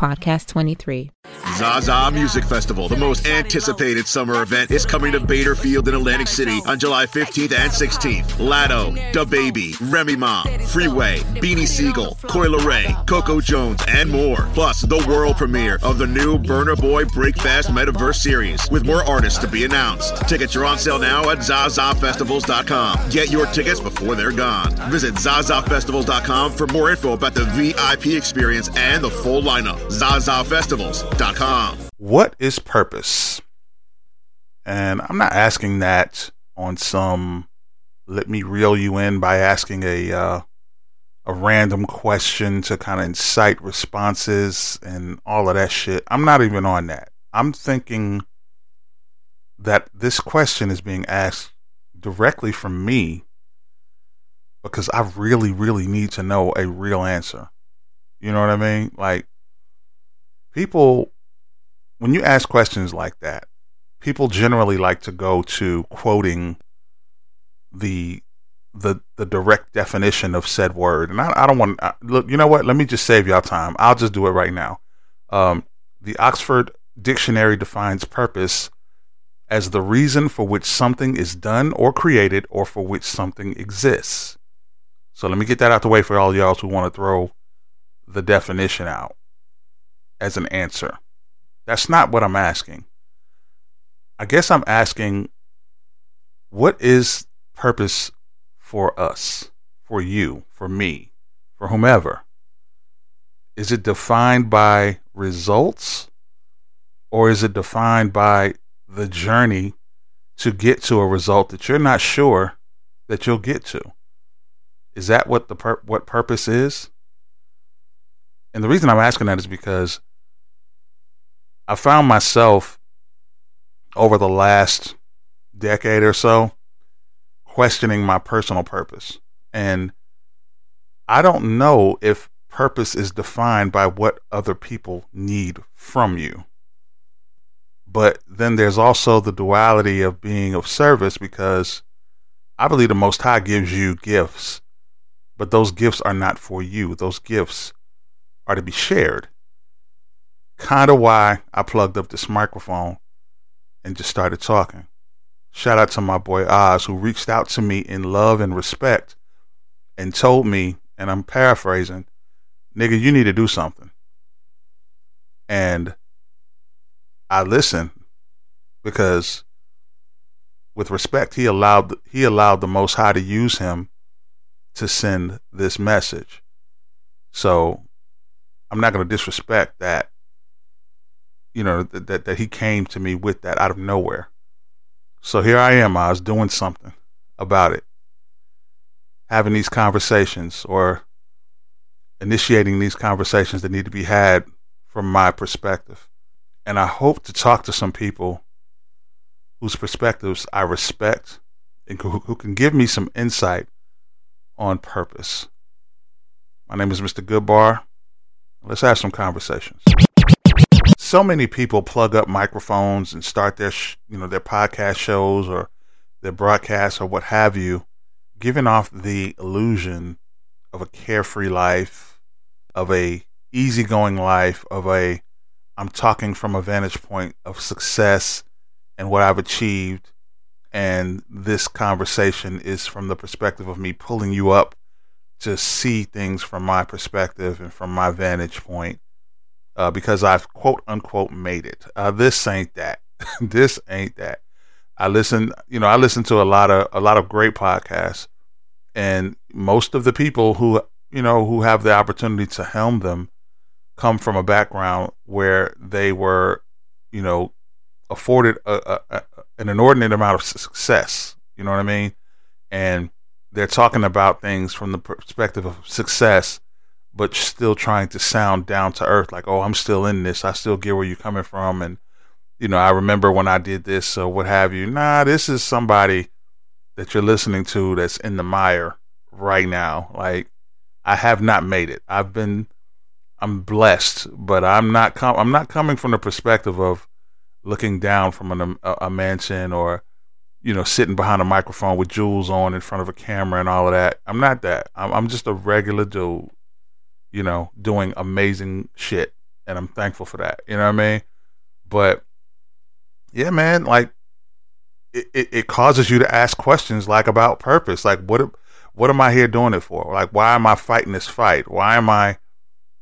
podcast23. Zaza Music Festival, the most anticipated summer event, is coming to Bader Field in Atlantic City on July 15th and 16th. Latto, DaBaby, Remy Ma, Freeway, Beanie Sigel, Coi Leray, Coco Jones, and more. Plus, the world premiere of the new Burna Boy Breakfast Metaverse series with more artists to be announced. Tickets are on sale now at ZazaFestivals.com. Get your tickets before they're gone. Visit ZazaFestivals.com for more info about the VIP experience and the full lineup. ZazaFestivals.com. What is purpose? And I'm not asking that on some let me reel you in by asking a uh, a random question to kind of incite responses and all of that shit. I'm not even on that. I'm thinking that this question is being asked directly from me because I really, really need to know a real answer. You know what I mean? Like, people, when you ask questions like that, people generally like to go to quoting the the the direct definition of said word. And I, I don't want to look. You know what? Let me just save y'all time. I'll just do it right now. Um, the Oxford Dictionary defines purpose as the reason for which something is done or created, or for which something exists. So let me get that out the way for all y'all who want to throw the definition out as an answer. That's not what I'm asking. I guess I'm asking what is purpose for us, for you, for me, for whomever? Is it defined by results or is it defined by the journey to get to a result that you're not sure that you'll get to? Is that what the pur- what purpose is? And the reason I'm asking that is because I found myself over the last decade or so questioning my personal purpose. And I don't know if purpose is defined by what other people need from you. But then there's also the duality of being of service because I believe the Most High gives you gifts, but those gifts are not for you. Those gifts are to be shared. Kind of why I plugged up this microphone and just started talking. Shout out to my boy Oz, who reached out to me in love and respect and told me, and I'm paraphrasing, nigga, you need to do something. And I listened because with respect, he allowed he allowed the Most High to use him to send this message. So I'm not going to disrespect that. You know that, that that he came to me with that out of nowhere. So here I am. I was doing something about it, having these conversations or initiating these conversations that need to be had from my perspective. And I hope to talk to some people whose perspectives I respect and who, who can give me some insight on purpose. My name is MistaGoodBar. Let's have some conversations. So many people plug up microphones and start their, sh- you know, their podcast shows or their broadcasts or what have you, giving off the illusion of a carefree life, of a easygoing life, of a I'm talking from a vantage point of success and what I've achieved. And this conversation is from the perspective of me pulling you up to see things from my perspective and from my vantage point uh, because I've quote unquote made it. Uh, this ain't that. this ain't that. I listen, you know, I listen to a lot of a lot of great podcasts, and most of the people who you know who have the opportunity to helm them come from a background where they were, you know, afforded a, a, a, an inordinate amount of success. You know what I mean? And they're talking about things from the perspective of success but still trying to sound down to earth, like, oh, I'm still in this. I still get where you're coming from. And, you know, I remember when I did this or what have you. Nah, this is somebody that you're listening to that's in the mire right now. Like, I have not made it. I've been, I'm blessed, but I'm not, com- I'm not coming from the perspective of looking down from an, um, a, a mansion or, you know, sitting behind a microphone with jewels on in front of a camera and all of that. I'm not that. I'm, I'm just a regular dude, you know, doing amazing shit. And I'm thankful for that. You know what I mean? But yeah, man, like it, it, it causes you to ask questions like about purpose. Like what what am I here doing it for? Like why am I fighting this fight? Why am I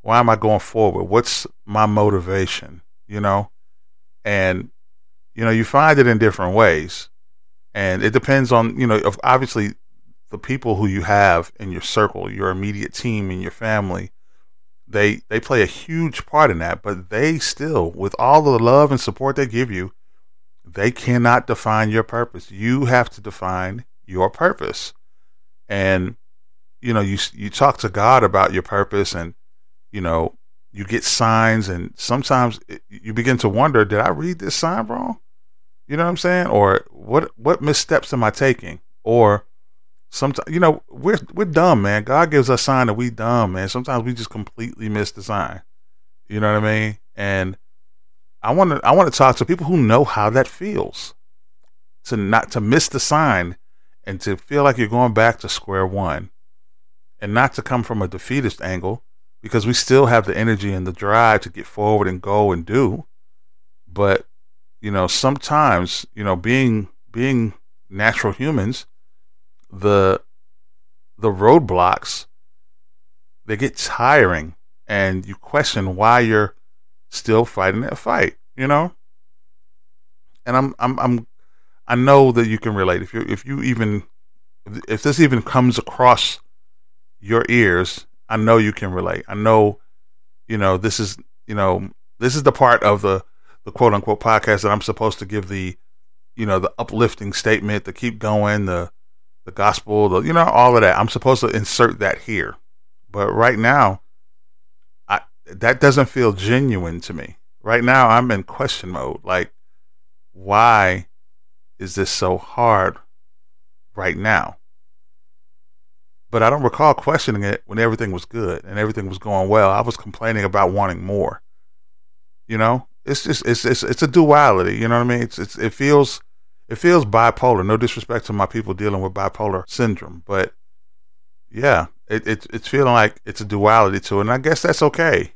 why am I going forward? What's my motivation? You know? And you know, you find it in different ways and it depends on you know obviously the people who you have in your circle your immediate team and your family they they play a huge part in that but they still with all the love and support they give you they cannot define your purpose you have to define your purpose and you know you you talk to god about your purpose and you know you get signs and sometimes it, you begin to wonder did i read this sign wrong you know what I'm saying? Or what what missteps am I taking? Or sometimes you know we're we're dumb, man. God gives us sign that we dumb, man. Sometimes we just completely miss the sign. You know what I mean? And I want to I want to talk to people who know how that feels to not to miss the sign and to feel like you're going back to square one and not to come from a defeatist angle because we still have the energy and the drive to get forward and go and do but you know, sometimes, you know, being being natural humans, the the roadblocks they get tiring and you question why you're still fighting that fight, you know? And I'm I'm I'm I know that you can relate. If you if you even if this even comes across your ears, I know you can relate. I know, you know, this is you know, this is the part of the the quote unquote podcast that I'm supposed to give the, you know, the uplifting statement, the keep going, the the gospel, the you know, all of that. I'm supposed to insert that here. But right now, I that doesn't feel genuine to me. Right now I'm in question mode. Like, why is this so hard right now? But I don't recall questioning it when everything was good and everything was going well. I was complaining about wanting more. You know? it's just it's it's it's a duality. You know what I mean? It's, it's it feels it feels bipolar. No disrespect to my people dealing with bipolar syndrome, but yeah, it, it it's feeling like it's a duality to it, and I guess that's okay.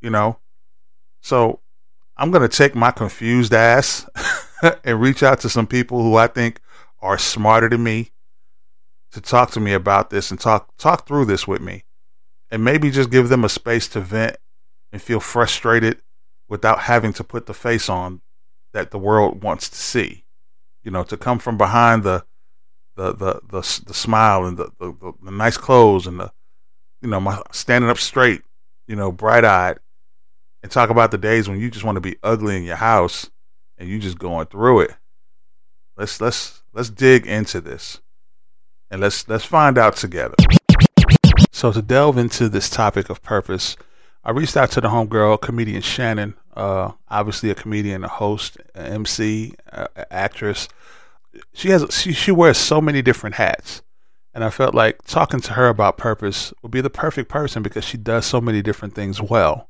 You know, so I'm gonna take my confused ass and reach out to some people who I think are smarter than me to talk to me about this and talk talk through this with me, and maybe just give them a space to vent and feel frustrated without having to put the face on that the world wants to see. You know, to come from behind the the the the, the smile and the, the, the nice clothes and the you know my standing up straight, you know, bright eyed, and talk about the days when you just want to be ugly in your house and you just going through it. Let's let's let's dig into this and let's let's find out together. So to delve into this topic of purpose, I reached out to the homegirl, comedian Shannon, uh, obviously a comedian, a host, MC, a, actress. She has she she wears so many different hats, and I felt like talking to her about purpose would be the perfect person because she does so many different things well,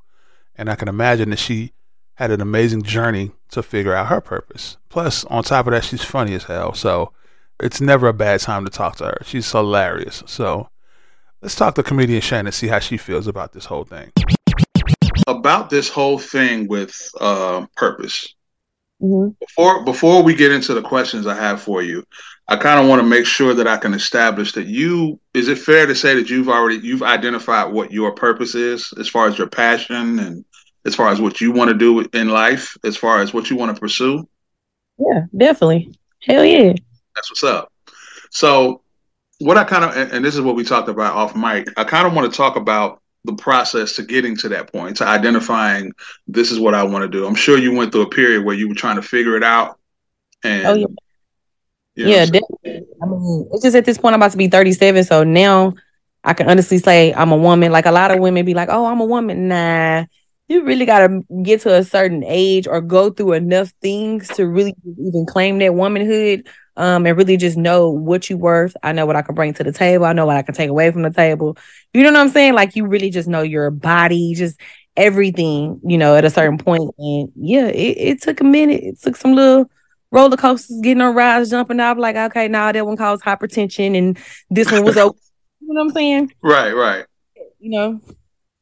and I can imagine that she had an amazing journey to figure out her purpose. Plus, on top of that, she's funny as hell, so it's never a bad time to talk to her. She's hilarious. So let's talk to comedian Shannon and see how she feels about this whole thing about this whole thing with uh, purpose. Mm-hmm. Before before we get into the questions I have for you, I kind of want to make sure that I can establish that you. Is it fair to say that you've already you've identified what your purpose is, as far as your passion and as far as what you want to do in life, as far as what you want to pursue? Yeah, definitely. Hell yeah. That's what's up. So, what I kind of and, and this is what we talked about off mic. I kind of want to talk about the process to getting to that point, to identifying this is what I want to do. I'm sure you went through a period where you were trying to figure it out. And oh yeah, you know yeah, definitely. I mean, it's just at this point I'm about to be 37, so now I can honestly say I'm a woman. Like a lot of women be like, "Oh, I'm a woman." Nah, you really got to get to a certain age or go through enough things to really even claim that womanhood um, and really just know what you're worth. I know what I can bring to the table. I know what I can take away from the table. You know what I'm saying? Like you really just know your body, just everything, you know, at a certain point. And yeah, it, it took a minute. It took some little roller coasters getting on rides, jumping out. Like, okay, now that one caused hypertension and this one was okay. you know what I'm saying? Right, right. You know.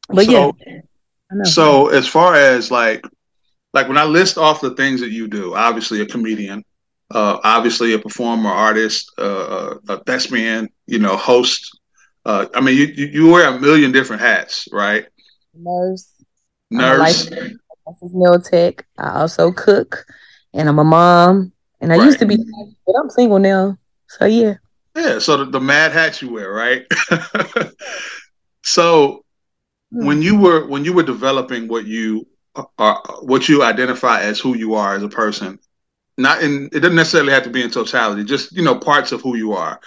But so, yeah. So as far as like like when I list off the things that you do, obviously a comedian, uh, obviously a performer, artist, uh, a thespian, you know, host. Uh, I mean, you, you wear a million different hats, right? Nurse. Nurse. Nail tech. I also cook, and I'm a mom. And I right. used to be, but I'm single now. So yeah. Yeah. So the, the mad hats you wear, right? so mm-hmm. when you were when you were developing what you are, uh, what you identify as who you are as a person, not in it doesn't necessarily have to be in totality just you know parts of who you are.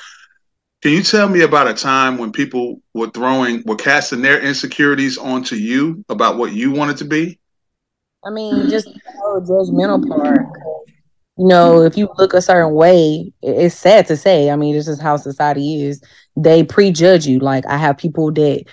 Can you tell me about a time when people were throwing were casting their insecurities onto you about what you wanted to be? I mean just the judgmental part you know if you look a certain way it's sad to say. I mean this is how society is. They prejudge you. Like i have people that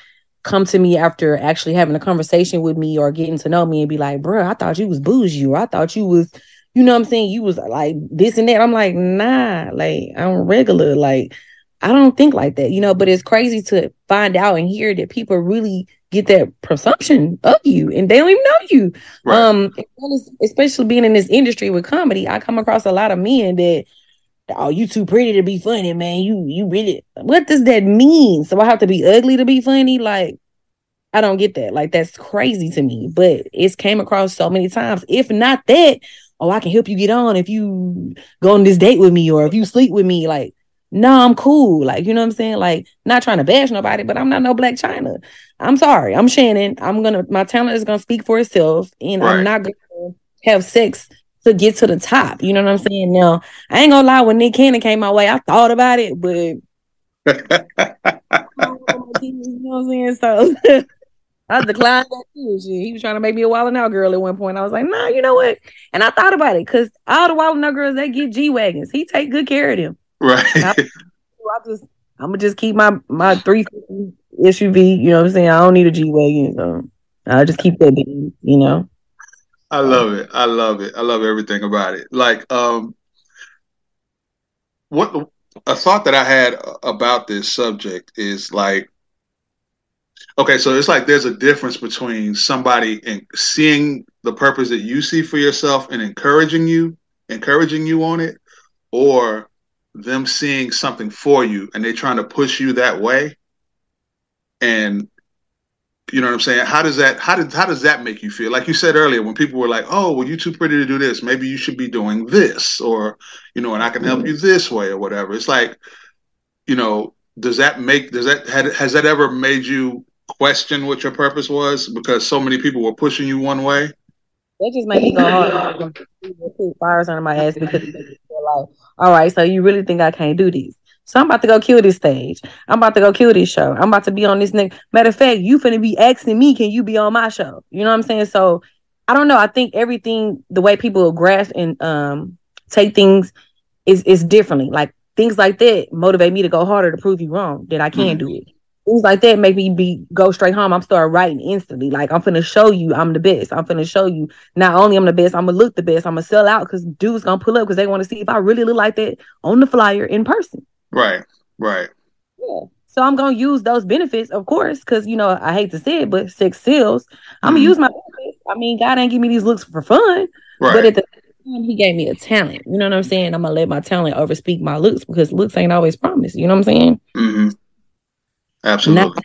come to me after actually having a conversation with me or getting to know me and be like bro i thought you was bougie. Or i thought you was you know what I'm saying? You was like this and that. I'm like, nah, like I'm regular. Like, I don't think like that, you know, but it's crazy to find out and hear that people really get that presumption of you and they don't even know you. Right. Um, especially being in this industry with comedy, I come across a lot of men that oh, you too pretty to be funny, man. You you really what does that mean? So I have to be ugly to be funny? Like, I don't get that. Like that's crazy to me. But it's came across so many times. If not that, oh, I can help you get on if you go on this date with me or if you sleep with me. Like, no, I'm cool. Like, you know what I'm saying? Like, not trying to bash nobody, but I'm not no Blac Chyna. I'm sorry. I'm Shannon. I'm gonna my talent is gonna speak for itself, and right. I'm not gonna have sex to get to the top. You know what I'm saying? Now, I ain't gonna lie, when Nick Cannon came my way, I thought about it, but you know what I'm saying? So I declined that too. He was trying to make me a Wild 'N Out girl at one point. I was like, nah, you know what? And I thought about it because all the Wild 'N Out girls they get G wagons. He take good care of them. Right. I, I just I'm gonna just keep my my three SUV. You know what I'm saying? I don't need a G wagon, so I'll just keep that. Being, you know. I love it. I love it. I love everything about it. Like, um, what a thought that I had about this subject is like Okay, so it's like there's a difference between somebody and seeing the purpose that you see for yourself and encouraging you, encouraging you on it, or them seeing something for you and they're trying to push you that way. And you know what I'm saying? How does that how does how does that make you feel? Like you said earlier, when people were like, "Oh, well, you're too pretty to do this. Maybe you should be doing this," or you know, and I can help mm-hmm. you this way or whatever. It's like, you know, does that make does that has that ever made you question what your purpose was because so many people were pushing you one way? That just made me go hard. Fires under my ass because like, all right, so you really think I can't do this? So I'm about to go kill this stage. I'm about to go kill this show. I'm about to be on this next. Matter of fact, you finna be asking me, can you be on my show? You know what I'm saying? So I don't know. I think everything, the way people grasp and um take things is is differently. Like things like that motivate me to go harder to prove you wrong that I can mm-hmm. do it things like that make me be go straight home. I'm start writing instantly. Like I'm gonna show you I'm the best. I'm gonna show you not only I'm the best, I'm gonna look the best. I'm gonna sell out because dudes gonna pull up because they want to see if I really look like that on the flyer in person. Right, right. Yeah. So I'm gonna use those benefits, of course, because you know I hate to say it, but sex sells. I'm mm-hmm. gonna use my benefits. I mean, God ain't give me these looks for fun, right. but at the time, He gave me a talent. You know what I'm saying? I'm gonna let my talent overspeak my looks because looks ain't always promised. You know what I'm saying? Mm-hmm. Absolutely.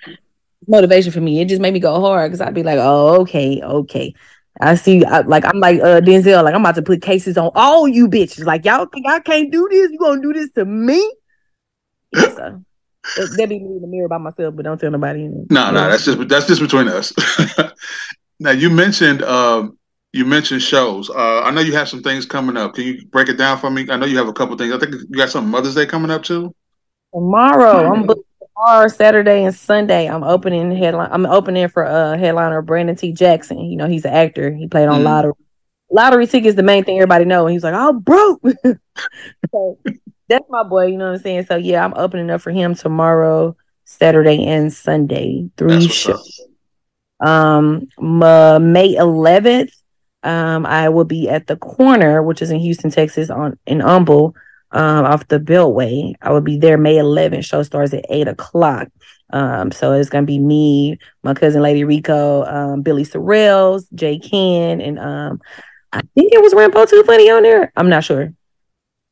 motivation for me. It just made me go hard because I'd be like, oh, okay, okay. I see, I, like I'm like uh, Denzel, like I'm about to put cases on all you bitches. Like y'all think I can't do this? You gonna do this to me? Yeah, so That'd be me in the mirror by myself, but don't tell nobody. No, no, no, that's just that's just between us. now you mentioned um, you mentioned shows. Uh, I know you have some things coming up. Can you break it down for me? I know you have a couple things. I think you got some Mother's Day coming up too. Tomorrow, I'm booked tomorrow, Saturday, and Sunday, I'm opening headline. I'm opening for uh headliner Brandon T. Jackson. You know, he's an actor. He played on mm. lottery. Lottery tickets the main thing everybody know. And he's like, "Oh, broke." so that's my boy. You know what I'm saying? So yeah, I'm opening up for him tomorrow, Saturday, and Sunday. Three shows. Um, May 11th, um, I will be at the corner, which is in Houston, Texas, on in Humble um, off the Beltway. I will be there May 11th. Show starts at 8 o'clock. Um, so it's gonna be me, my cousin Lady Rico, um, Billy Sorrells, Jay Ken, and um, I think it was Rambo Too Funny on there. I'm not sure.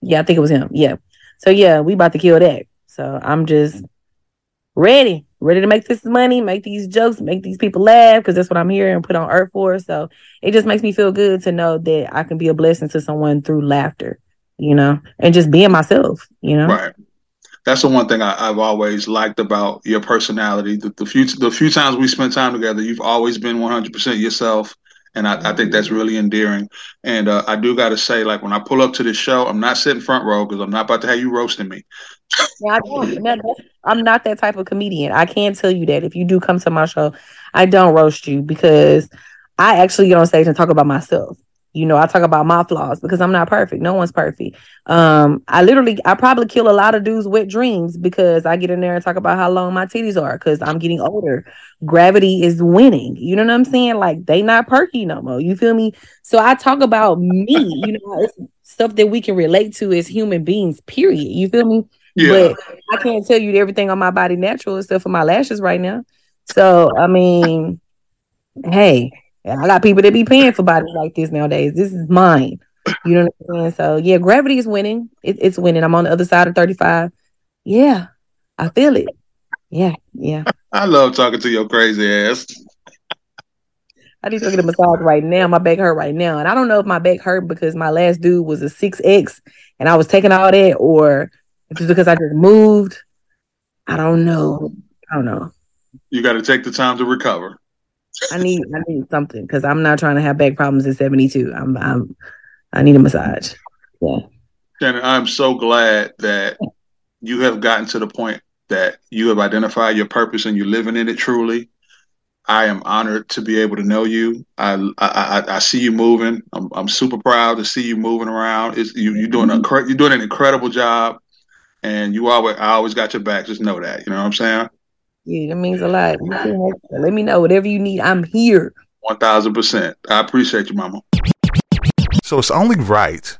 Yeah, I think it was him. Yeah. So yeah, we about to kill that. So I'm just ready, ready to make this money, make these jokes, make these people laugh, because that's what I'm here and put on earth for. So it just makes me feel good to know that I can be a blessing to someone through laughter you know, and just being myself, you know. Right. That's the one thing I, have always liked about your personality. The, the few the few times we spent time together, you've always been 100% yourself, and I, I think that's really endearing. And uh, I do got to say, like when I pull up to the show, I'm not sitting front row because I'm not about to have you roasting me. yeah, I. I'm not that type of comedian. I can tell you that if you do come to my show, I don't roast you because I actually get on stage and talk about myself. You know, I talk about my flaws because I'm not perfect. No one's perfect. Um, I literally, I probably kill a lot of dudes with dreams because I get in there and talk about how long my titties are because I'm getting older. Gravity is winning. You know what I'm saying? Like they not perky no more. You feel me? So I talk about me. You know, it's stuff that we can relate to as human beings. Period. You feel me? Yeah. But I can't tell you everything on my body natural except for my lashes right now. So I mean, hey, and I got people that be paying for bodies like this nowadays. This is mine. You know what I'm saying? So yeah, gravity is winning. It, it's winning. I'm on the other side of 35. Yeah, I feel it. Yeah, yeah. I love talking to your crazy ass. I need to get a massage right now. My back hurt right now. And I don't know if my back hurt because my last dude was a 6X and I was taking all that or it's because I just moved. I don't know. I don't know. You got to take the time to recover. I need I need something because I'm not trying to have back problems at 72. I'm I'm I need a massage. Yeah. Shannon, I'm so glad that you have gotten to the point that you have identified your purpose and you're living in it truly. I am honored to be able to know you. I I, I see you moving. I'm, I'm super proud to see you moving around. It's, you, you're doing a mm-hmm. you're doing an incredible job, and you always I always got your back. Just know that. You know what I'm saying? Yeah, that means a lot. Let me know whatever you need. I'm here. One thousand percent. I appreciate you, Mama. So it's only right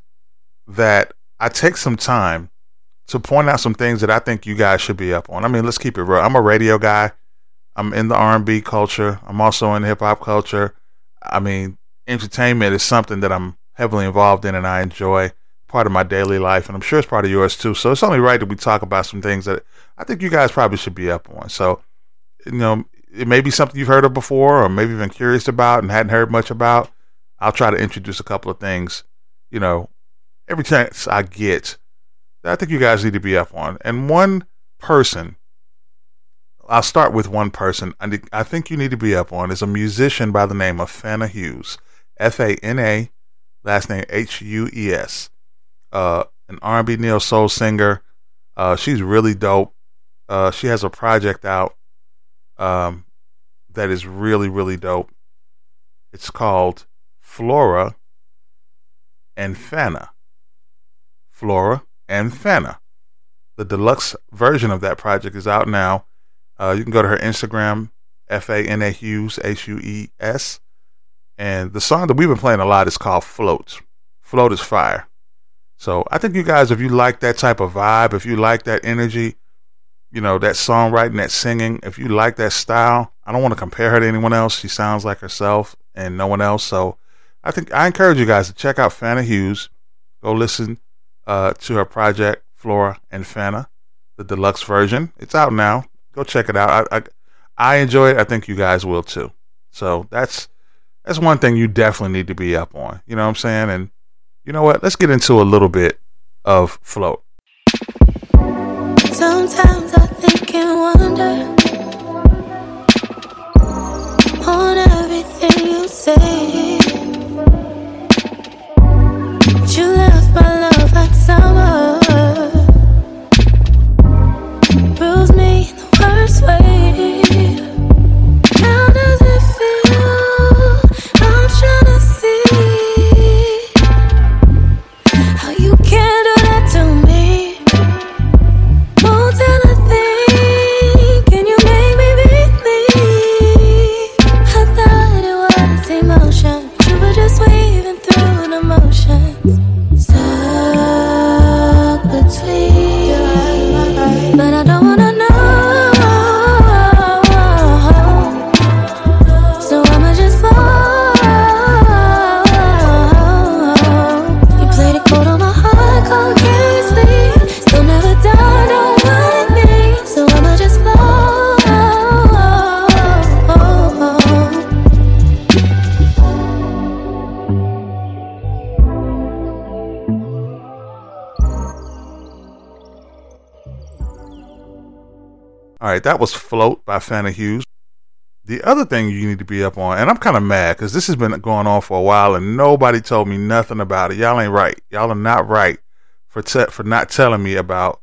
that I take some time to point out some things that I think you guys should be up on. I mean, let's keep it real. I'm a radio guy. I'm in the R&B culture. I'm also in hip hop culture. I mean, entertainment is something that I'm heavily involved in and I enjoy part of my daily life, and I'm sure it's part of yours too. So it's only right that we talk about some things that I think you guys probably should be up on. So, you know, it may be something you've heard of before, or maybe been curious about and hadn't heard much about. I'll try to introduce a couple of things, you know, every chance I get that I think you guys need to be up on. And one person, I'll start with one person I think you need to be up on is a musician by the name of Fana Hues, F A N A, last name H U E S uh, an R&B neo soul singer. Uh, she's really dope. Uh, she has a project out um, that is really really dope. It's called Flora and Fana. Flora and Fana. The deluxe version of that project is out now. Uh, you can go to her Instagram, F A N A Hues, H U E S. And the song that we've been playing a lot is called Float. Float is fire. So I think you guys, if you like that type of vibe, if you like that energy, you know, that songwriting, that singing, if you like that style, I don't want to compare her to anyone else. She sounds like herself and no one else. So I think I encourage you guys to check out Fana Hues. Go listen uh, to her project, Flora and Fana, the deluxe version. It's out now. Go check it out. I, I, I enjoy it. I think you guys will too. So that's that's one thing you definitely need to be up on. You know what I'm saying? And you know what? Let's get into a little bit of float. Sometimes I think and wonder on everything you say. But you left my love like summer, bruise me in the All right, that was Float by Fana Hues. The other thing you need to be up on, and I'm kind of mad because this has been going on for a while and nobody told me nothing about it. Y'all ain't right. Y'all are not right for te- for not telling me about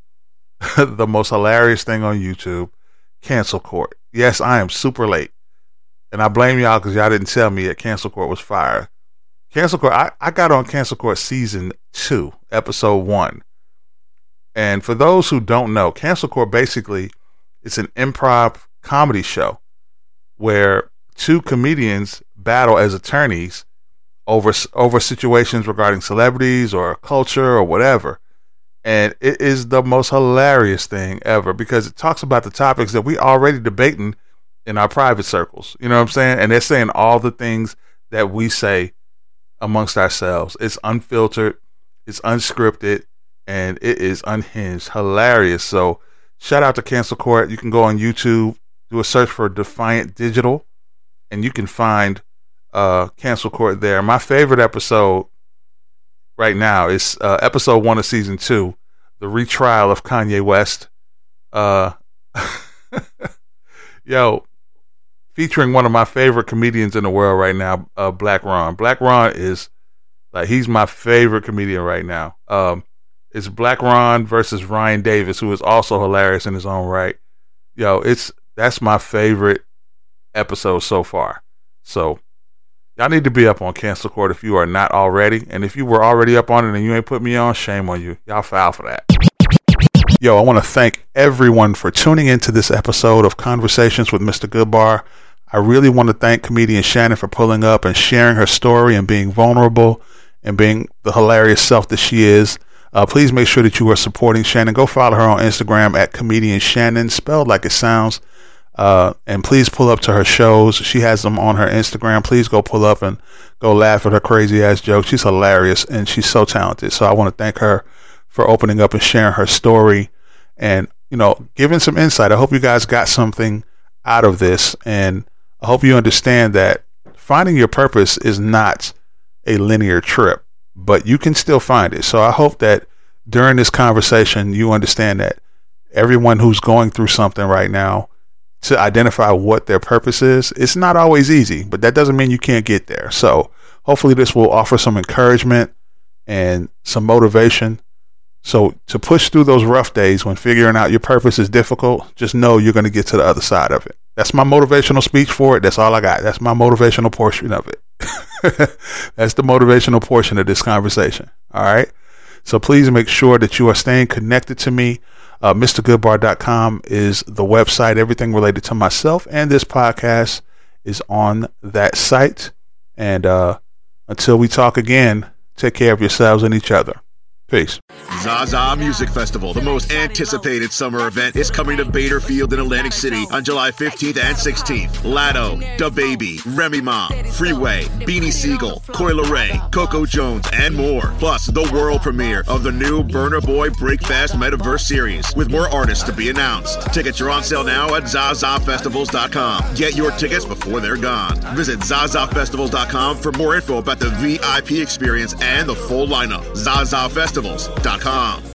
the most hilarious thing on YouTube, Cancel Court. Yes, I am super late, and I blame y'all because y'all didn't tell me that Cancel Court was fire. Cancel Court. I, I got on Cancel Court season two, episode one. And for those who don't know, Cancel Court basically it's an improv comedy show where two comedians battle as attorneys over over situations regarding celebrities or culture or whatever. And it is the most hilarious thing ever because it talks about the topics that we already debating in our private circles. You know what I'm saying? And they're saying all the things that we say amongst ourselves. It's unfiltered, it's unscripted, and it is unhinged. Hilarious. So Shout out to Cancel Court. You can go on YouTube, do a search for Defiant Digital, and you can find uh, Cancel Court there. My favorite episode right now is uh, episode one of season two, the retrial of Kanye West. Uh, yo, featuring one of my favorite comedians in the world right now, uh, Black Ron. Black Ron is like he's my favorite comedian right now. Um, it's Black Ron versus Ryan Davis, who is also hilarious in his own right. Yo, it's that's my favorite episode so far. So y'all need to be up on cancel court if you are not already. And if you were already up on it and you ain't put me on, shame on you. Y'all foul for that. Yo, I want to thank everyone for tuning into this episode of Conversations with MistaGoodBar. I really want to thank comedian Shannon for pulling up and sharing her story and being vulnerable and being the hilarious self that she is. Uh, please make sure that you are supporting Shannon. Go follow her on Instagram at comedian Shannon, spelled like it sounds. Uh, and please pull up to her shows. She has them on her Instagram. Please go pull up and go laugh at her crazy ass jokes. She's hilarious and she's so talented. So I want to thank her for opening up and sharing her story and, you know, giving some insight. I hope you guys got something out of this. And I hope you understand that finding your purpose is not a linear trip but you can still find it. So I hope that during this conversation, you understand that everyone who's going through something right now to identify what their purpose is, it's not always easy, but that doesn't mean you can't get there. So hopefully this will offer some encouragement and some motivation. So to push through those rough days when figuring out your purpose is difficult, just know you're going to get to the other side of it. That's my motivational speech for it. That's all I got. That's my motivational portion of it. That's the motivational portion of this conversation. All right. So please make sure that you are staying connected to me. Uh, MistaGoodBar.com is the website. Everything related to myself and this podcast is on that site. And uh, until we talk again, take care of yourselves and each other. Peace. Zaza Music Festival, the most anticipated summer event, is coming to Bader Field in Atlantic City on July 15th and 16th. Latto, DaBaby, Remy Ma, Freeway, Beanie Sigel, Coi Leray, Coco Jones, and more. Plus, the world premiere of the new Burna Boy Breakfast Metaverse series with more artists to be announced. Tickets are on sale now at ZazaFestivals.com. Get your tickets before they're gone. Visit ZazaFestivals.com for more info about the VIP experience and the full lineup. Zaza Festivals festivals.com.